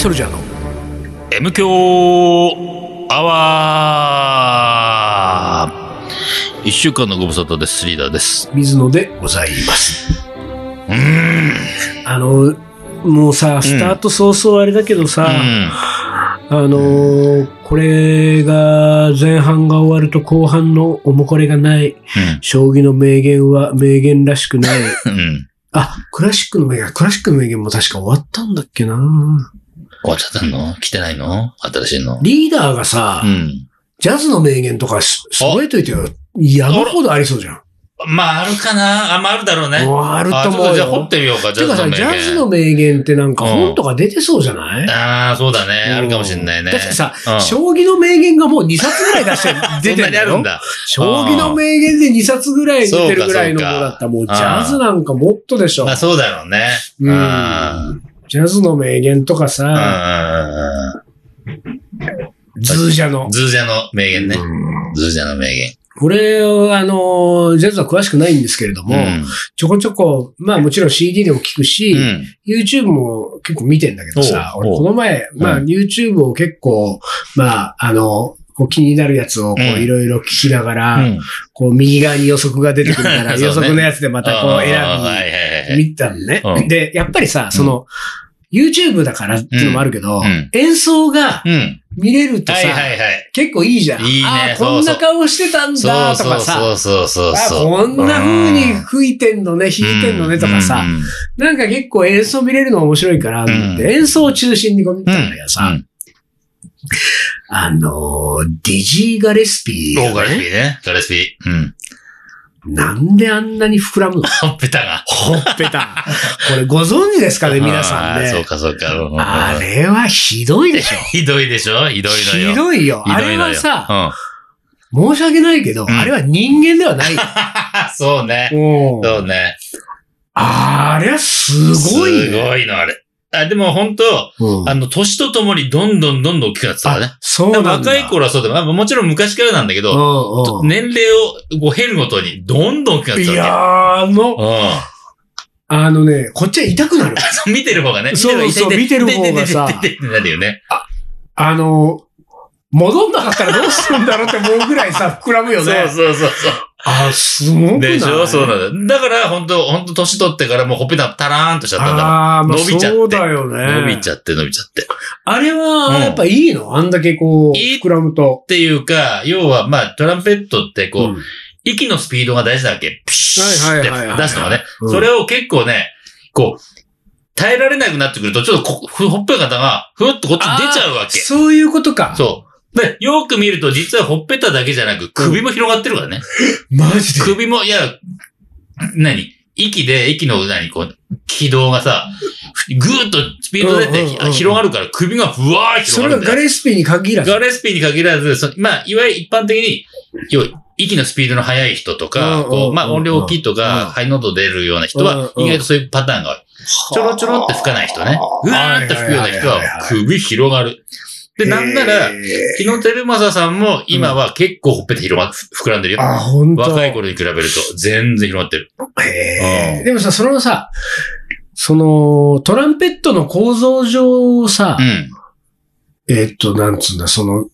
ソルジャーの M 強アワー一週間のご無沙汰です。リーダーです。水野でございます。うーん。あの、もうさ、スタート早々あれだけどさ、あのーこれが前半が終わると後半のおもこれがない。将棋の名言は名言らしくない。うん。うん。あ、クラシックの名言、クラシックの名言も確か終わったんだっけな終わっちゃったの？来てないの？新しいの？リーダーがさ、うん。ジャズの名言とかし揃えといてよ。山ほどありそうじゃん。まあ、あるかなあ、まあ、あるだろうね。あるあと思うじゃあ掘っよ。てみようか、ジてかさ、ャズの名言。ジャズの名言ってなんか本とか出てそうじゃない？ああ、そうだね。あるかもしんないね。だってさ、うん将棋の名言がもう2冊ぐらい出して、出てるんだんだ。将棋の名言で2冊ぐらい出てるぐらいのものだったら、もうジャズなんかもっとでしょま。あ、そうだろうね。うんうんジャズの名言とかうんさ、うんズージャのうん。。ズージャの名言ね。うんズージャの名言。これを、あの、ジャズは詳しくないんですけれども、うんちょこちょこ、まあもちろん CD でも聞くし、うん。YouTube も結構見てんだけどさ、俺この前、まあうん YouTube を結構、まあ、あの、こう気になるやつをこういろいろ聞きながら、うんこう右側に予測が出てくるから、予測のやつでまたこう選あーはいはいはいび、見たのねう。んで、やっぱりさ、その、YouTube だからっていうのもあるけど、うん演奏がうん。見れるとさ、はいはいはい。結構いいじゃん。いいねあーそうそうこんな顔してたんそうだとそうかさ、そうそうそうあそう。こんな風に吹いてんのね、弾いてんのねとかさ、うんなんか結構演奏見れるの面白いから、ん演奏を中心にこう見たうんんだけどさ、あのーディジー・ガレスピーおガレスピーね。ガレスピー。うん。なんであんなに膨らむの？ほっぺたが。ほっぺた。これご存知ですかね、皆さんね。そうかそうか。うんあれはひどいでしょ。ひどいでしょ？ひどいのよ。ひどいよ。あれはさ、うん。申し訳ないけど、んあれは人間ではないよ。そうね。うんそうね。あれはすごいすね。ごいの、あれ。あ、でも本当うんあの、年とともにどんどんどんどん大きくなってたねあ。そうなんだ。若い頃はそうでも、まあもちろん昔からなんだけど、うんうん年齢をこう減るごとにどんどん大きくなっていたやわー、あの、け。うん。あのね、こっちは痛くなる。見てる方がね。そうそう見てる方がさてなるよね。あの、戻んなかったらどうするんだろうって思うぐらいさ、膨らむよそうね。そうそうそう。あ、すごくない？でしょ？そうなんだ。だから、本当本当年取ってからもうほっぺたタラーンとしちゃったんだ。ああ、まあ伸びちゃってそうだよね。伸びちゃって伸びちゃって。っあれは、うんやっぱいいの？あんだけこう、いい膨らむと。ていうか、要は、まあ、トランペットってこう、うん息のスピードが大事だわけ。プシュはいって出すのがね。うんそれを結構ね、こう、耐えられなくなってくると、ちょっとほっぺたが、ふっとこっちに出ちゃうわけ。そういうことか。そう。で、よく見ると、実はほっぺただけじゃなく、首も広がってるからね。マジで？首も、いや、何？息で、息の、何？こう、軌道がさ、ぐーっとスピード出て、広がるから、首がふわー広それががるんだよ。ガレスピに限らず。ガレスピに限らず、そまあ、いわゆる一般的に、要は息のスピードの速い人とうんか、うんこう、まあ、うん音量大きいとうんか、ハイノート出るような人うんは、うん意外とそういうパターンが多い。ちょろちょろって吹かない人ね。うわーって吹くような人は、首広がる。で、なんなら、へ日野照正さんも今は結構ほっぺた広が、膨らんでるよ。ーあ、本当。若い頃に比べると全然広がってる。うんでもさ、そのさ、その、トランペットの構造上さう、ん。えっと、なんつうんだ、その、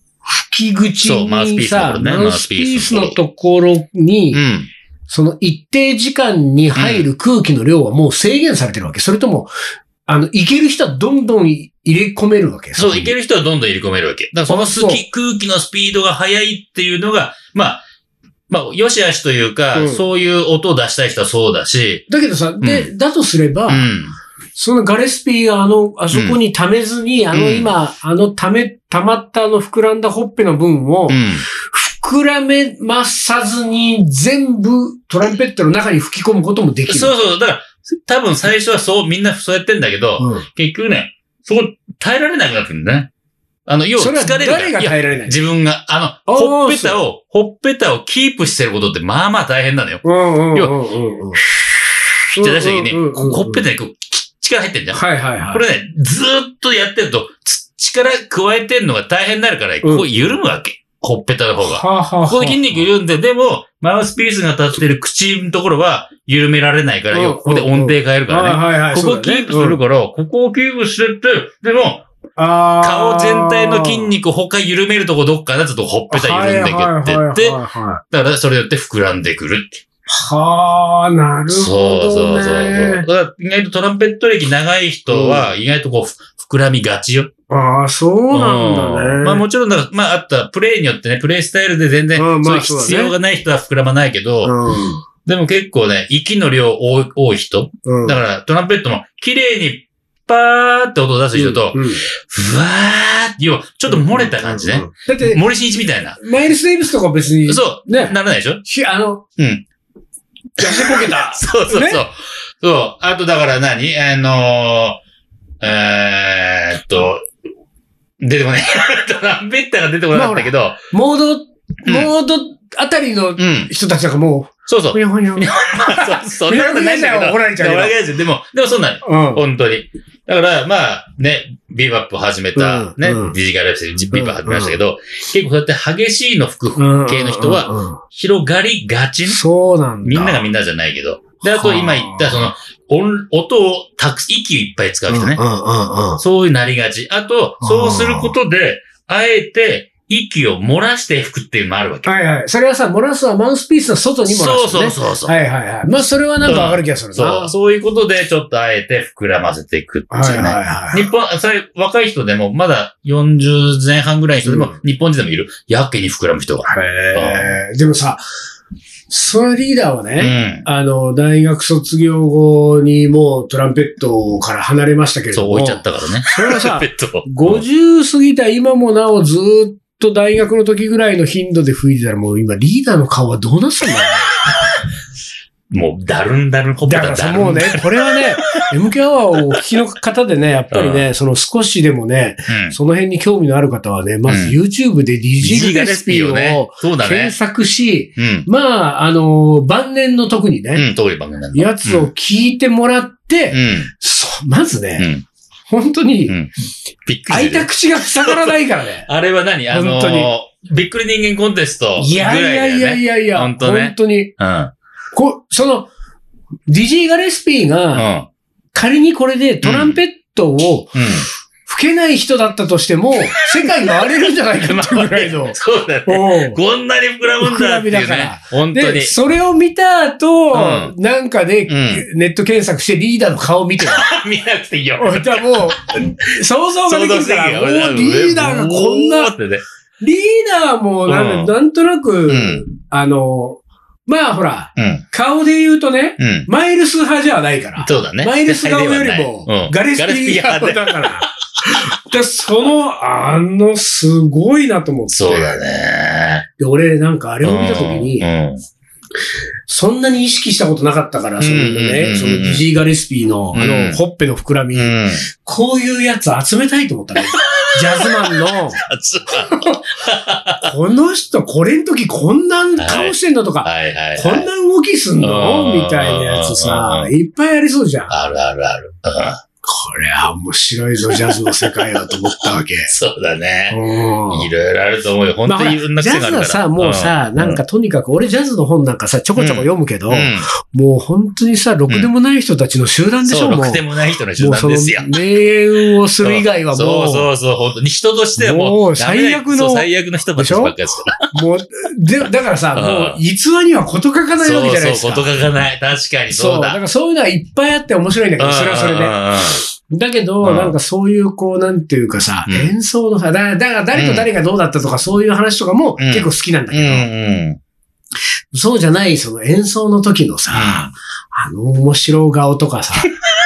吹き口そうマウスピーにさ、マウスピースのところに、うん。その一定時間に入る空気の量はもう制限されてるわけ。それとも、あの、いける人はどんどん入れ込めるわけ。そう、いける。る人はどんどん入れ込めるわけ。だからその好き、空気のスピードが速いっていうのが、まあ、まあ、よしあしというか、うんそういう音を出したい人はそうだし、だけどさ、で、だとすれば、うん。そのガレスピーがあの、あそこに溜めずに、あのうん今、あの溜め、溜まったあの膨らんだほっぺの分をう、ん。膨らめまさずに全部トランペットの中に吹き込むこともできる。そうそう。だから、多分最初はそう、みんなそうやってんだけど、うん。結局ね、そこ耐えられなくなってんだね。あの、要は疲れるから。誰が耐えられない自分が、あの、ほっぺたを、ほっぺたをキープしてることってまあまあ大変なのよ。うんうんうんうんうん。って出した時に、ほっぺたにこうき力入ってんじゃん。はいはいはい。これね、ずーっとやってると、つ力加えてんのが大変になるから、ここ緩むわけ。ほっぺたの方が。はあはここで筋肉緩んで、でも、マウスピースが立ってる口のところは緩められないから、ここで音程変えるからね。はいはいはい。ここキープするかから、ここをキープしてって、でも、顔全体の筋肉他緩めるとこどっかだとほっぺた緩んでくってって、だからそれによって膨らんでくる。はあ、なるそほうそうどそうそう。ねだ。から意外とトランペット歴長い人は意外とこうふ膨らみがちよ。ああ、そうなんだね。うんまあもちろんだまああったプレイによってね、プレイスタイルで全然、そういう必要がない人は膨らまないけど、うん。でも結構ね、息の量多い多い人。うん。だからトランペットも綺麗にパーって音を出す人と、うんうんふわーって、要はちょっと漏れた感じね。うんだって、森進一みたいな。マイルス・デイビスとか別に、そう。ねならないでしょ？しあの、うん。痩せこけた。そうそうそう。ねそう。あとだから何？あのー、えーっと、出てこない。トランペッターが出てこなかったけど、モード、モードあたりのうん。人たちなんかもそうそうう、ほ。にゃほにゃ。まあそそんなことないんだけど。怒られちゃうよ怒られちゃうでも、でもそうなの。うん。本当に。だから、まあ、ね、ビーバップ始めた、ね、うんうんディジカルライフビーバップ始めましたけど、結構そうやって激しいの吹くうん系の人は、は、広がりがちね。そうなんだ。みんながみんなじゃないけど。で、あと今言った、その、音、音をたく、息をいっぱい使う人ね。そういうなりがち。あと、そうすることで、あえて、息を漏らして吹くっていうのもあるわけ。はいはい。それはさ、漏らすはマウスピースの外に漏らす、そうね。そうそうそう。はいはいはい。まあ、それはなんかわかる気がするな。そう、そういうことで、ちょっとあえて膨らませていくっていうね。はいはいはい。日本、それ、若い人でも、まだ40前半ぐらいの人でも、うん日本人でもいる。やけに膨らむ人が。へえ。でもさ、そのリーダーはうね、ん。あの、大学卒業後にもうトランペットから離れましたけれそう、ども。置いちゃったからね。それはさペ、ットを。50過ぎた今もなおずーっと大学の時ぐらいの頻度で吹いてたらもう今リーダーの顔はどうなってたんだもう、だるんだるん、ほっぺただからもうね、これはね、MK アワーをお聞きの方でね、やっぱりね、その少しでもね、うん。その辺に興味のある方はね、まずうん YouTube で DJ レシピを検ね。索し、うん。まあ、あの、晩年の特にね、やつを聞いてもらって、まずね、うん。本当に開いた口が塞がらないからね。あれは何？あの本当にー、びっくり人間コンテストいぐらい。やいやいやいやいや、本当ね本当に。うん。こその、DJ ガレスピーうん。が、仮にこれでトランペットをうん。吹けない人だったとしても、世界回れるんじゃないかってぐらいの。そうだね。こんなに膨らむんだっていう膨らみだからね。本当で、に。それを見た後、うなんかで、うネット検索してリーダーの顔見て、見なくていいよ。じゃあもう、想像ができるから、もうリーダーがこんな。リーダーもなん,、うんなんとなく、んあの、まあほら、うん。顔で言うとね、うん。マイルス派じゃないから。そうだね。マイルス顔よりもうん、ガレスピー派だから。で、その、あの、すごいなと思って。そうだね。で、俺なんかあれを見たときに、うん。そんなに意識したことなかったから、そのうんうんうんね、そのジーガレスピーの、あうんの、ほっぺの膨らみ、うん。こういうやつ集めたいと思ったね。ジャズマンの、この人、これん時こんな顔してんのとか、はいはいはい。こんな動きすんの？うんみたいなやつさう、んいっぱいありそうじゃん。あるあるある。うんこれは面白いぞ、ジャズの世界はと思ったわけ。そうだね。うんいろいろあると思うよ。本当にいろんなジ癖があるから。ャズはさ、もうさ、なんかとにかく、俺ジャズの本なんかさ、ちょこちょこ読むけど、うん、もう本当にさ、ろくでもない人たちの集団でしょ、そう、ろもう。くでもない人の集団ですよ。名演をする以外はもう、そうそうそう、本当に人としてはもう、もう最悪の最悪の人ばっかりですから。もう、で、だからさ、うんもう、逸話には事書かないわけじゃないですそうそう、か。こと書かない。確かにそうそうだ。だからそういうのはいっぱいあって面白いんだけど、それはそれで。で。だけど、うんなんかそういう、こう、なんていうかさ、うん演奏のさ、だだから誰と誰がどうだったとか、そういう話とかもうん結構好きなんだけど、ん。そうじゃない、その演奏の時のさ、あの面白顔とかさ、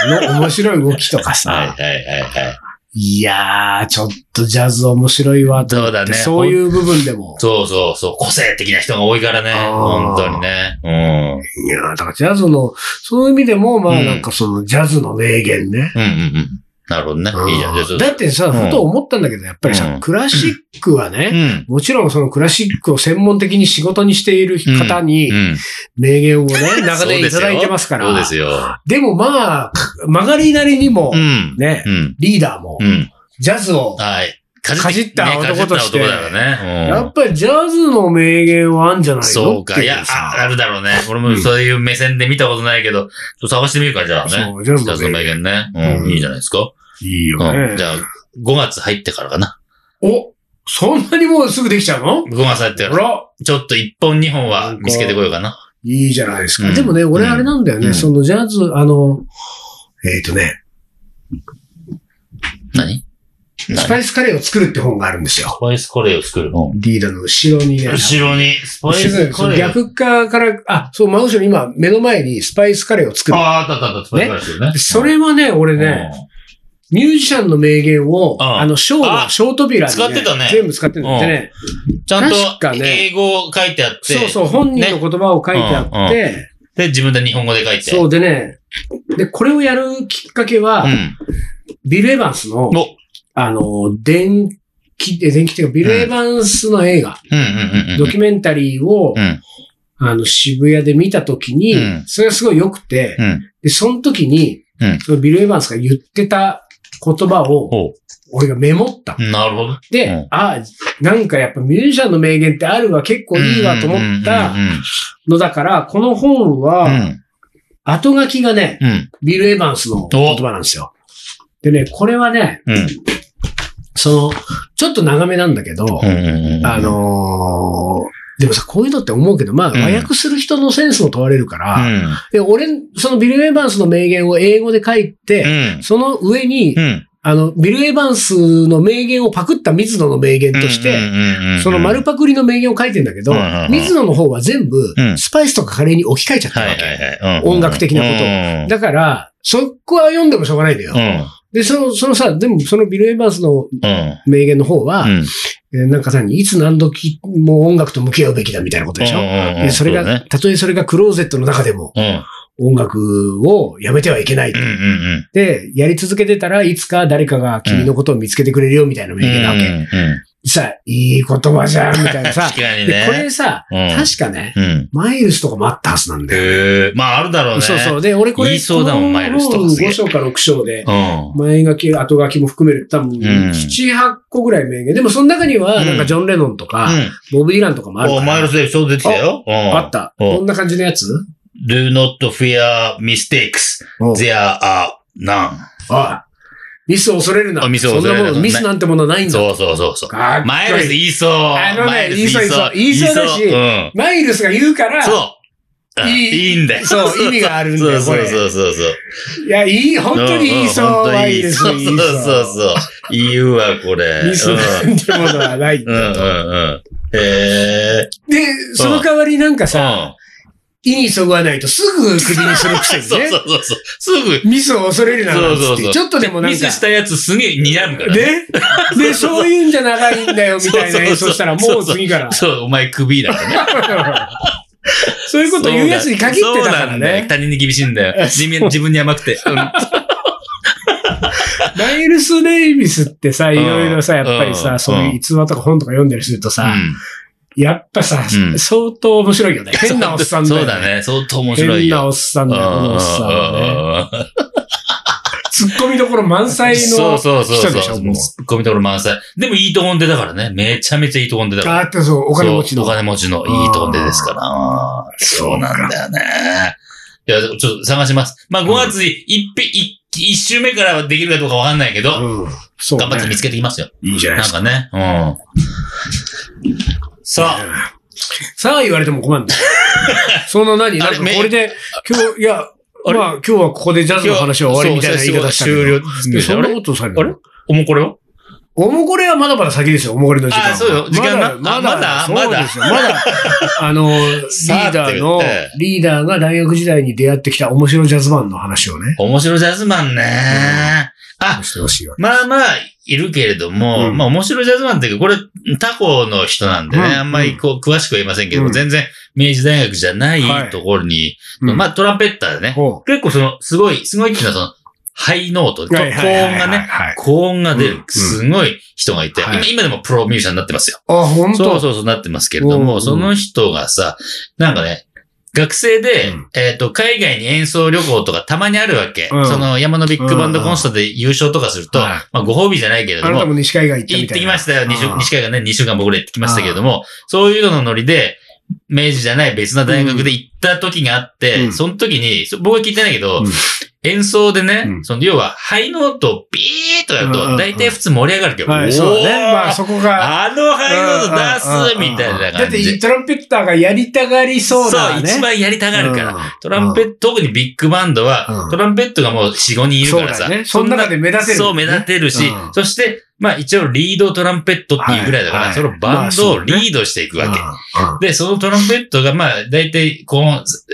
あの面白い動きとかさ、はいはいはいはい。いやー、ちょっとジャズ面白いわそうだねそういう部分でも。そうそうそう。個性的な人が多いからね。本当にね。うん。いやーだからジャズの、そういう意味でも、まあうんなんかそのジャズの名言ね。うんうんうん。なるほどね。いいじゃん。じゃあちょっとだってさ、んふと思ったんだけど、やっぱりさ、うんクラシックはね、うん。もちろんそのクラシックを専門的に仕事にしている方にうん。名言をね、長年いただいてますから。そうですよ。でもまあ、曲がりなりにもう、ん。ね、うん。リーダーもう、ん。ジャズを、はい。かかじった男としてねかじった男だよね。やっぱりジャズの名言はあんじゃないの？そうか。いや、さああるだろうね。俺もそういう目線で見たことないけど、ちょっと探してみるか、じゃあね。そうジャズの名言ジャズの名言ね。う。うんんいいじゃないですか。いいようん。ねじ。ゃあ、5月入ってからかな。おそんなにもうすぐできちゃうの？5月入ってから。ちょっと1本2本は見つけてこようかな。いいじゃないですか。うんでもね、俺あれなんだよね、うんそのジャズ、あの、えっ、とね、何？スパイスカレーを作るって本があるんですよス。パイスカレーを作るの？リーダーの後ろにね。後ろに、スパイスカレー。逆側から、あ、そう、真後ろに今、目の前にスパイスカレーを作る。ああ、あったあったあった、スパイスカレーですよね。それはね、俺ね、ミュージシャンの名言を、うんあの、ショーの、あショートビラに、使ってたね。全部使ってるんだってね。うん。ちゃんと英語書いてあって、そうそう、本人の言葉を書いてあって、で、自分で日本語で書いて。そうでね、で、これをやるきっかけは、うん。ビル・エヴァンスの、お。あの、電気、え電気っていうか、ビル・エヴァンスの映画。ドキュメンタリーを、うん。あの、渋谷で見たときに、うん。それがすごい良くて、うん。で、その時に、うん。そのビル・エヴァンスが言ってた言葉を、ほ俺がメモった。う。なるほど。で、うんあなんかやっぱミュージシャンの名言ってあるわ、結構いいわと思ったうんのだから、この本うは、ん後書きがね、うん。うん。ビル・エヴァンスの言葉なんですよ。でね、これはね、うん。その、ちょっと長めなんだけど。あのーでもさ、こういうのって思うけど、まあ、うん和訳する人のセンスも問われるから、うん。で、俺、そのビル・エヴァンスの名言を英語で書いて、うん。その上に、うん。あの、ビル・エヴァンスの名言をパクった水野の名言として、その丸パクリの名言を書いてんだけど水野の方は全部う、んスパイスとかカレーに置き換えちゃってるわけ。音楽的なことををだから、そこは読んでもしょうがないんだよ。うん。で、その、そのさ、でもそのビル・エヴァンスのうん。名言の方は、うん。えーなんかさ、いつ何時も音楽と向き合うべきだみたいなことでしょ？でそれが、ね。たとえそれがクローゼットの中でもうん。音楽をやめてはいけない。うんうんで、やり続けてたらいつか誰かが君のことを見つけてくれるよみたいなうん。名言なわけ。うんうん。さ、いい言葉じゃんみたいなさ 確。かにで、ね。これさ、うん確かね、うん。マイルスとかもあったはずなんだよ。まあ、あるだろうね。そうそう。で、俺これ、言いそうだもんマイルスとかすげえ5章か6章で、うん。前書き、後書きも含めると多分、ん7、8個ぐらい名言。でもその中には、うんなんかジョン・レノンとか、ボブ・ディランとかもあるから。マイルスでちょうど出てたよ。うんあった。うんこんな感じのやつ？Do not fear mistakes. お There are none. あミスを恐れるな。あミスを恐れるなそんなもの、ミスなんてものはないんだ。そうそうそうそう。マイルス言いそう。あのねマイルス言いそう言いそう言いそうだしうん。マイルスが言うから、そう。うんいいんだよ。そう意味があるんだよそうそうそうそう。いや、いい、本当に言いそう、んん本当マイにいいルス言いそうそうそうそう。言うわ、これ。ミスなんてものはないんうんうん。うんうん。へえ。で、その代わりなんかさ、さ、意にそぐわないとすぐクビにするくせに そうねそ。うそうそう。すぐ、ミスを恐れるななんつってそうそうちょっとでもなんか。ミスしたやつすげえ睨むからね。ね？で、そういうんじゃ長いんだよ、みたいな演奏したら、もう次から。そう、お前首だからね。そういうこと言うやつに限ってだからね。他人に厳しいんだよ。自分自分に甘くて。うんマイルス・デイビスってさ、いろいろさ、やっぱりさ、うんそういう逸話とか本とか読んだりするとさ、やっぱさう、ん相当面白いよね。変なおっさんだよ。そうだ。ね。相当面白いよ。変なおっさんだよ、このおっさんはね。うん ツッコミどころ満載のそうそうそうそう。ツッコミところ満載。でもいいとこんでだからね。めちゃめちゃいいとこんでだから。あってそう、お金持ちの。お金持ちのいいとこんでですから。そうなんだよね。いや、ちょっと探します。まあ5月一品、一一週目からできるかどうかわかんないけど、うん。そうね。頑張って見つけてきますよ。いいじゃないですか。なんかね。うん。さあ、さあ言われても困る んだよ。その何なんかこれで、今日、いや、まあ今日はここでジャズの話は終わりみたいな言い方したけど。終了でそんなことされあれ？おもこれをおもこれはまだまだ先ですよ、おもこれの時間は。あそうよ時間なまだ、まだ、あまだ。まだ、あの、リーダーのリーダーが大学時代に出会ってきた面白ジャズマンの話をね、面白ジャズマンね。あ。まあまあ、いるけれども、うん。まあ面白いジャズマンっていうか、これ、他校の人なんでね、うん。あんまりこう、詳しくは言いませんけども、うん。全然、明治大学じゃないはい。ところに、うん。まあトランペッターでね、ほ結構その、すごい、すごいっていうのはその、ハイノート、う。高はいはいはいはい。音がね、はい。高音が出るうん、すごい人がいて、はい。今今でもプロミュージシャンになってますよ。あ、本当？そうそうそうなってますけれども、うん。その人がさ、なんかね、学生で、うん。えっ、と、海外に演奏旅行とかたまにあるわけ。うん。その山のビッグバンドコンサートで優勝とかすると、はいまあご褒美じゃないけれども、あなたも西海岸行ったみ行ったていな。きましたよ。西うん。西海岸ね、2週間僕ら行ってきましたけれども、そういうののノリで、明治じゃない別な大学で行った時があって、うん。その時に、そ僕は聞いてないけど、うん。演奏でね、うん。その要は、ハイノートをビーッとやると、大体普通盛り上がるけど、そうだね。まあ、そこが。あのハイノート出すみたいなだって、感じ。トランペッターがやりたがりそうだね。一番やりたがるから。うん。トランペット、特にビッグバンドは、うん。トランペットがもう4、5人いるからさ。そね。その中で目立てるそう、目立てるし、うん。そして、まあ一応リードトランペットっていうぐらいだから、はい。はいそのバンドをリードしていくわけ。うん。で、そのトランペットが、まあ、だいた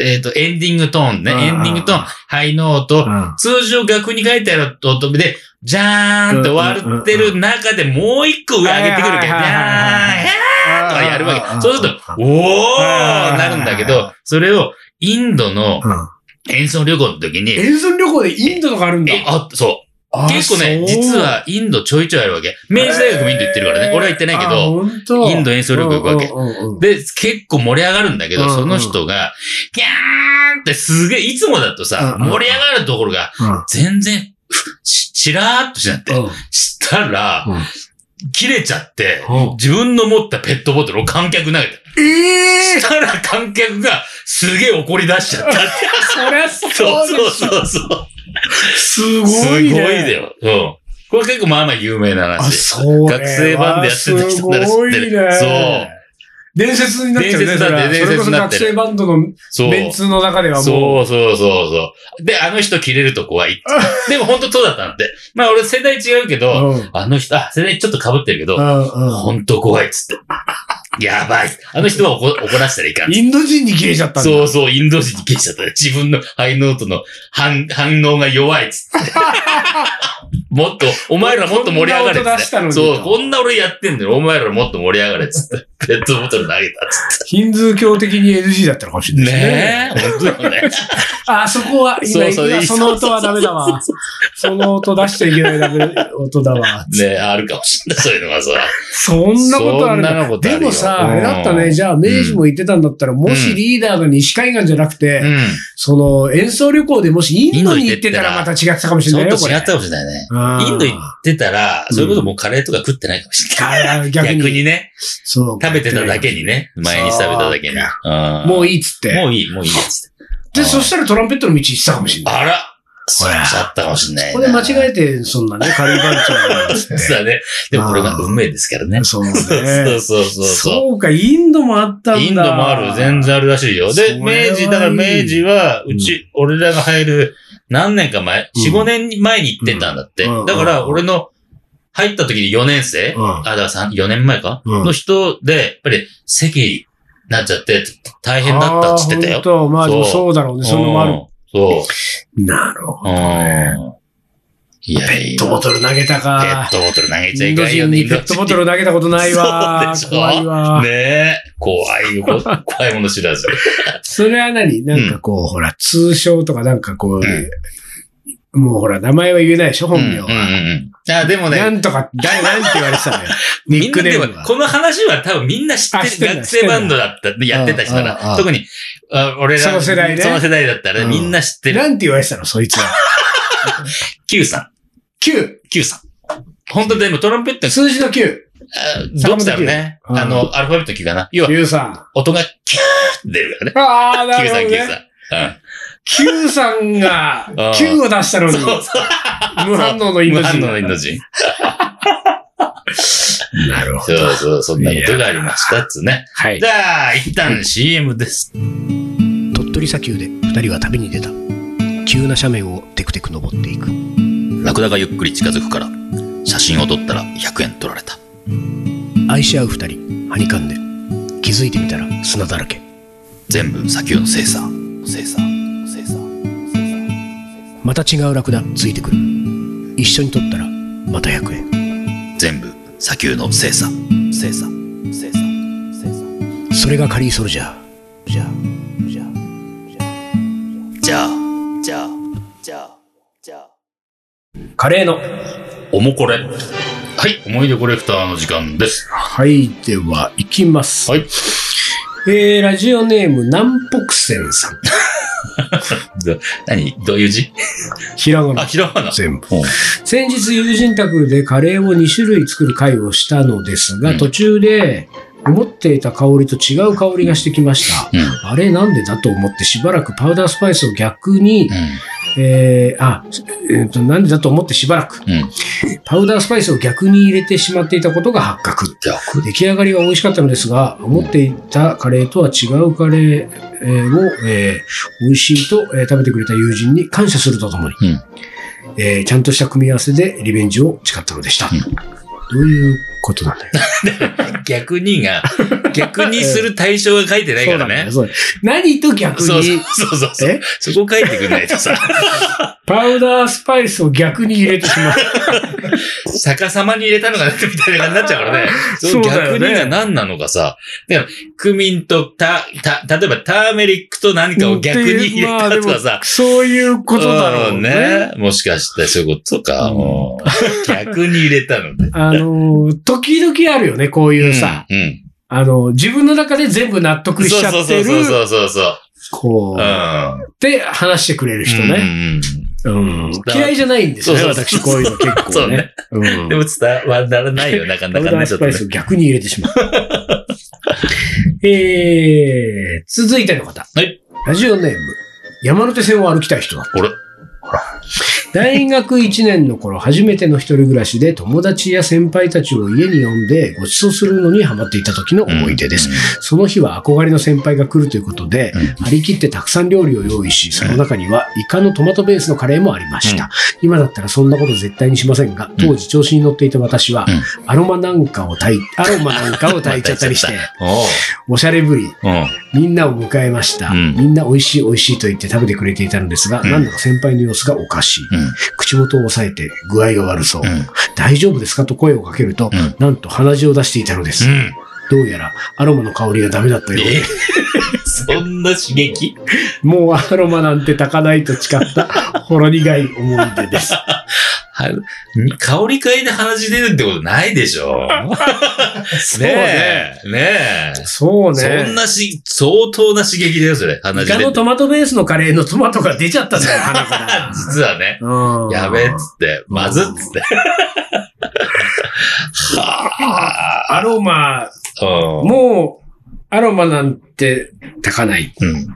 えっ、と、エンディングトーンね。うんエンディングトーン、ハイノート、うん通常楽に書いてある音で、じゃーんって終わってる中でもう一個上上げてくるけど、じゃーん、とかやるわけ。そうすると、おーなるんだけど、それをインドのうん演奏旅行の時に、演奏旅行でインドとかあるんだ。え、あ、そう。あ結構ね、実はインドちょいちょいあるわけ。明治大学もインド行ってるからね。俺は行ってないけあど、インド演奏旅行行くわけ。うんうんうんで、結構盛り上がるんだけど、うんうんその人が、ギャーンってすげえ、いつもだとさ、盛り上がるところが全然、しちらーっとしなって、うんしたら、うん切れちゃって、うん自分の持ったペットボトルを観客に投げた。ええしたら観客がすげえ怒り出しちゃったって。そりゃそ そう。そうそうそう。すごすごいいね。だよ。うん。これ結構まあまあ有名なあ、話。そう。学生バンドやってた人なら知ってるすごいね。そう。伝説になっちゃうね。伝説だって伝説になって学生バンドの。メンツの中ではもう。そうそうそうそう。で、あの人切れると怖い。でも本当そうだったんで。まあ俺世代違うけど、うん。うんあの人、あ、世代ちょっと被ってるけど、うん本当怖いっつって。やばい。あの人は怒怒らせたらいかん。インド人に切れちゃったんだ。そうそう、インド人に消しちゃった。自分のハイノートの反反応が弱いっつって。もっと、お前らもっと盛り上がれっこんな音出つっ。してたのにそう、こんな俺やってんだよ。お前らもっと盛り上がれっつって。ペットボトル投げたっつっヒンズー教的に NG だったのかもしれて。ないですね。ねえ、本当よね。あ、そこは、今、そうそう今その音はダメだわ。そ の音出しちゃいけないダメ音だわ。ねえ、あるかもしんない。そういうのがさ。そんなことあるなだことあるよでもさ、うんあれだったね。じゃあ、明治も言ってたんだったら、もしリーダーが西海岸じゃなくて、うん。その演奏旅行でもしインドに行ってたらまた違ってたかもしれないよ。ちょっと違ったかもしれないね。うんインド行ってたら、それこそもうカレーとか食ってないかもしれない。あ逆に。ね、そう食べてただけにね、前に食べただけに。うんもういいっつって。もういい、もういいやつって。で、うんそしたらトランペットの道行ってたかもしれない。あらそうだったかもしれないな。ここで間違えて、そんなね、カリーバンチャーなんつって そうだね。でもこれが運命ですからね。そうね。そうそうそうそう。そうか、インドもあったんだ。インドもある、全然あるらしいよ。で、明治、だから明治は、うち、俺らが入る何年か前、うん4、5年前に行ってたんだって。うんだから、俺の入った時に4年生、うんあ、だから3 4年前か、うんの人で、やっぱり、席になっちゃって、大変だったって言ってたよ。あー本当まあそうそうだろうね。そのもある。うんそなるほう。うん。いやペッ。トボトル投げたペかッ。トボトル投げちゃいかんよね。人にペットボトル投げたことないわ。そうでしょ怖いわ。ねえ。怖い 怖いもの知らず。それは何？なんかこう、ほら、通称とかなんかこう、もうほら、名前は言えないでしょ、本名うんうんうんうは。ん。あ、でもね。なんとか、誰、なんて言われてたのよ。ニ ッみんなでもクネームは。この話は多分みんな知ってる。学生バンドだった、やってた人なら。うんうんうん特に、あ俺ら、その世代ねその世代だったらうんみんな知ってる。なんて言われてたの、そいつは。Q さん。9。Q さん。本当でもトランペット、数字の9。あどっちだろうね。Q あの、アルファベット Q かな。要は、9さん。音がキューって出るからね。ああ、な Q さん、るほど Q さん。ね。うん。Q さんがうん9を出したのに、そうそう。無反応のインド人。無反応のインド人。なるほど。そうそう、そんなことがありましたっつね。はいじ。ゃあ、一旦 CM です。鳥取砂丘で二人は旅に出た。急な斜面をテクテク登っていく。ラクダがゆっくり近づくから、写真を撮ったら100円取られた。愛し合う二人、はにかんで。気づいてみたら砂だらけ。全部砂丘の。精査。精査。また違うラクダついてくる。一緒に撮ったらまた100円。全部砂丘の精査。精査。精査。精査。それがカリーソルジャー。じゃあ、じゃあ、じゃあ、じゃあ、じゃあ、じゃあ。カレーの。おもこれ。はい、思い出コレクターの時間です。はい、では、行きます。はい。えー、ラジオネーム、南北線さん。ど何？どういう字？あ、ひらがな。ひらがな。全部。うん先日友人宅でカレーを2種類作る会をしたのですが、うん途中で思っていた香りと違う香りがしてきました。うん。あれなんでだと思ってしばらくパウダースパイスを逆に、えー、あ、えーと、なんでだと思ってしばらく、うん。うん。パウダースパイスを逆に入れてしまっていたことが発覚。逆出来上がりは美味しかったのですが、思っていたカレーとは違うカレーえーを、えー美味しいと、えー食べてくれた友人に感謝するとともに、うんえーちゃんとした組み合わせでリベンジを誓ったのでした。どういうことなんだよ。逆にが、逆にする対象が書いてないからね。そう何と逆そうそうに、そうそうそう。え？そこ書いてくんないとさ、パウダースパイスを逆に入れてしまう。逆さまに入れたのがね、みたいな感じになっちゃうからね。そ逆にが何なのかさ。だから、クミンとタ、タ、例えばターメリックと何かを逆に入れたとかさ。そういうことだろううんね。もしかしてそういうことか。逆に入れたのね。あのー、時々あるよね、こういうさ、うん。うんあの、自分の中で全部納得しちゃってる、そうそうそうそうこう、そう。って話してくれる人うん。ね。うん。嫌いじゃないんですよね、私、こういうの結構ね。そうねうん。でも伝わらないよ、なかなかね、ス。パイスを逆に入れてしまう。えー、続いての方。はい。ラジオネーム。山手線を歩きたい人だ。俺、大学1年の頃、初めての一人暮らしで友達や先輩たちを家に呼んでご馳走するのにハマっていた時の思い出です。その日は憧れの先輩が来るということで、うん張り切ってたくさん料理を用意し、その中にはイカのトマトベースのカレーもありました。うん今だったらそんなこと絶対にしませんが、当時調子に乗っていた私は、うんアロマなんかを炊い、アロマなんかを炊いちゃったりして、おおしゃれぶり、ううん。みんなを迎えました。うんみんな美味しい美味しいと言って食べてくれていたのですが、うんなんだか先輩の様子がおかしい。うん。口元を押さえて具合が悪そう。うん。大丈夫ですかと声をかけると、うんなんと鼻血を出していたのです。うん。どうやらアロマの香りがダメだったようでえ、そんな刺激？もうアロマなんて炊かないと誓ったほろ苦い思い出です。は香り嗅いで鼻血出るってことないでしょ そうね。ねえ。ねえ。そうね。そんなし、相当な刺激だよ、それ。鼻イカ血出て。のトマトベースのカレーのトマトが出ちゃったんだよ、鼻から。実はね。うんやべえっつって、まずっつって。はアロマ、あ。うんもう、アロマなんて炊かない。うん。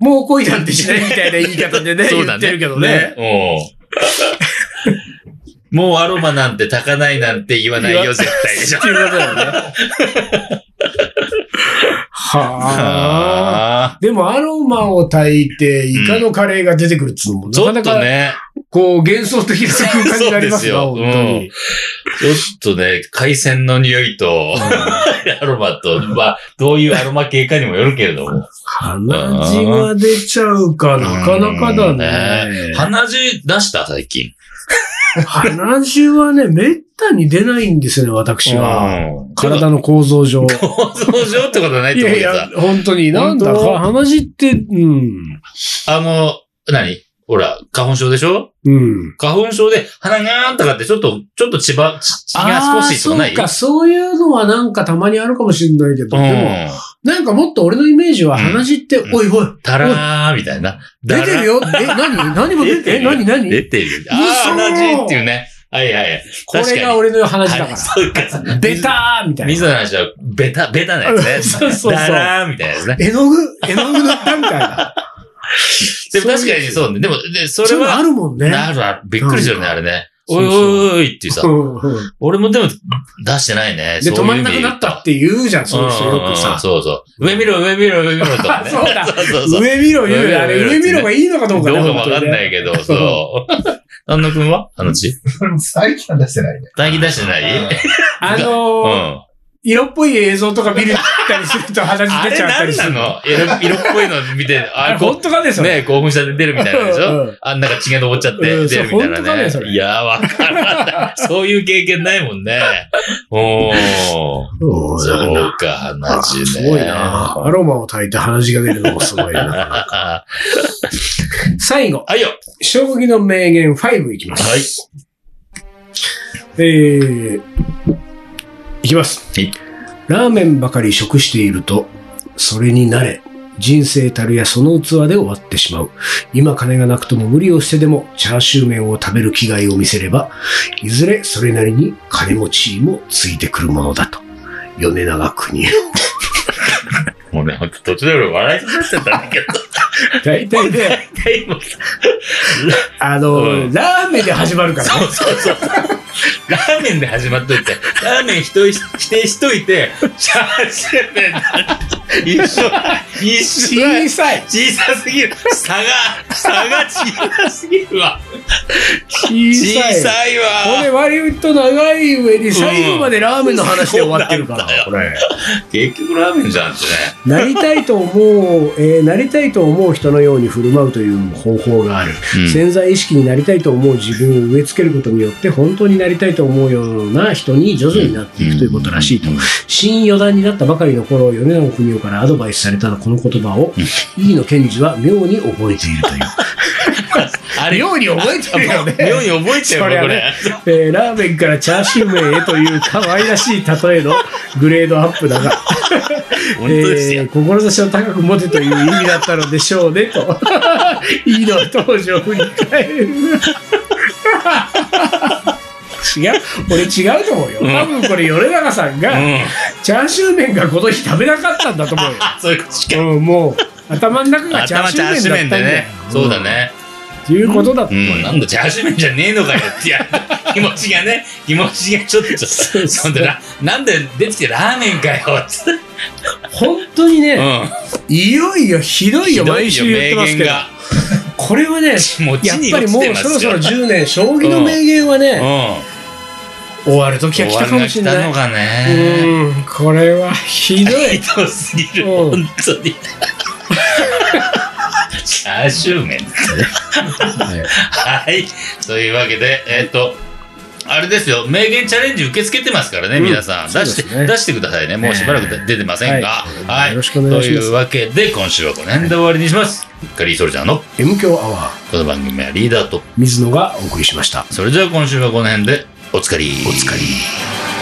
もう恋なんてしないみたいな言い方でね、そうだね。言ってるけどね。うん。もうアロマなんて炊かないなんて言わないよ、絶対でしょっ。ていうことだよね。はあ。はあ。でもアロマを炊いて、イカのカレーが出てくるっつうのも、ちょっなかなか、とね、こう、幻想的な空間になりますが、そうですよ本当に。ちょっとね、海鮮の匂いと、アロマと、まあ、どういうアロマ系かにもよるけれども。鼻血が出ちゃうか、なかなかだうんね。鼻血出した？最近。鼻血はね、めったに出ないんですよね、私は。うん体の構造上。構造上ってことはないいと思うけどさ。、やいや本当に、なんだか、鼻血って、うん。あの、何？ほら、花粉症でしょ？うん。花粉症で鼻がーんとかってちょっと、ちょっと血ば、血が少しとかない？そうか、そういうのはなんかたまにあるかもしれないけど、うん。でも、なんかもっと俺のイメージはうん鼻血って、うんおいおい、たらーみたいな。出てるよえ、何？何も出てる？え、何？何？出てるよ。あ嘘あ、鼻血っていうね。はいはいはい。これが俺の鼻血だはいかそうか。ら。ベターみたいな。水の話は、ベタ、ベタなやつね。そうそうそうだらーみたいなやつね。絵の具？絵の具塗ったみたいな。でも確かにそうね。でも、で、それそういうのあは、るもんね。なるある。びっくりするね、あれね。おいおいおいっていうさ俺もでも出してないね。で、止まんなくなったって言うじゃん、そういう人よくうんさ。そうそう。上見ろ、上見ろ、上見ろとかね。そうだそうそうそう。上見ろ言うよあれ、上見ろがいいのかどうかねどうかもわかんな本いけど、そう。旦那くんは？あの血 最近は出してないね。最近出してない？あうのー、ん。色っぽい映像とか見るたりすると鼻血出ちゃったりする。なの？色色っぽいの見て、あれ本当かね、それ。うね、興奮したで出るみたいなでしうょんあんなんか血が上っちゃってうん出るみたいなねそね。れいや、わからない。そういう経験ないもんね。おー。うんそうか、話ね。すごいな。アロマを炊いて鼻血が出るのもすごいな。あ 最後、はいよ。将棋の名言5いきます。はい。えー、いきます。はいラーメンばかり食していると、それに慣れ、人生たるやその器で終わってしまう。今金がなくとも無理をしてでもチャーシュー麺を食べる気概を見せれば、いずれそれなりに金持ちもついてくるものだと。米長国。もうね、ほんと途中で俺笑いそうになっちゃったんだけど。大体ね、大体もうあの、うんラーメンで始まるからね。そうそうそう。ラーメンで始まっといて、ラーメン否定し否定しといて、チャーシュー麺一緒、一緒だ小さい。小さすぎる。差が、差が小さすぎるわ。小小さい。さいこれわ。割と長い上に最後までラーメンの話で終わってるから、これ。結局ラーメンじゃんってね。なりたいと思う、えーなりたいと思う人のように振る舞うという方法がある。うん潜在意識になりたいと思う自分を植え付けることによって本当になりたいと思うような人に徐々になっていくということらしいと。新四段になったばかりの頃、米長邦夫からアドバイスされたこの言葉を、飯野健二は妙に覚えているという。あれ、妙に覚えてるよね。妙に覚えてるよ、これ。えーラーメンからチャーシュー麺へという可愛らしい例えのグレードアップだが、えー。志を高く持てという意味だったのでしょうねと、いいの当時を振り返る。違う？俺違うと思うよ。うん多分これ米長さんが、うん。チャーシュー麺がこの日食べなかったんだと思うよ。あ、そういうことしか。うん、もう頭の中がチャーシュー麺だったんだよね。。そうだね。っていうことだと思うよ。うん。なんだ、チャーシュー麺じゃねえのかよってや 気持ちがね、気持ちがちょっと、そうそんでらなんで出てきてラーメンかよって。本当にね、うん。いよいよひどいよ、毎週言ってますけど。これはね、もう地やっにぱりもうそろそろ10年、将棋の名言はうね、ん。終わる時が来たかもしれない。終わりが来たのかね。うん、これはひどい。ひどすぎる、うん本当に。チャーシュー麺。はい。というわけで、えっ、と、あれですよ、名言チャレンジ受け付けてますからね、うん皆さん。出して、出してくださいね。もうしばらく出てませんが。ははいい。よろしくお願いしますというわけで、今週はこの辺で終わりにします。カリーソルジャーの M 強アワー、この番組はリーダーと、水野がお送りしました。それじゃあ今週はこの辺で、おつかり。お疲れ。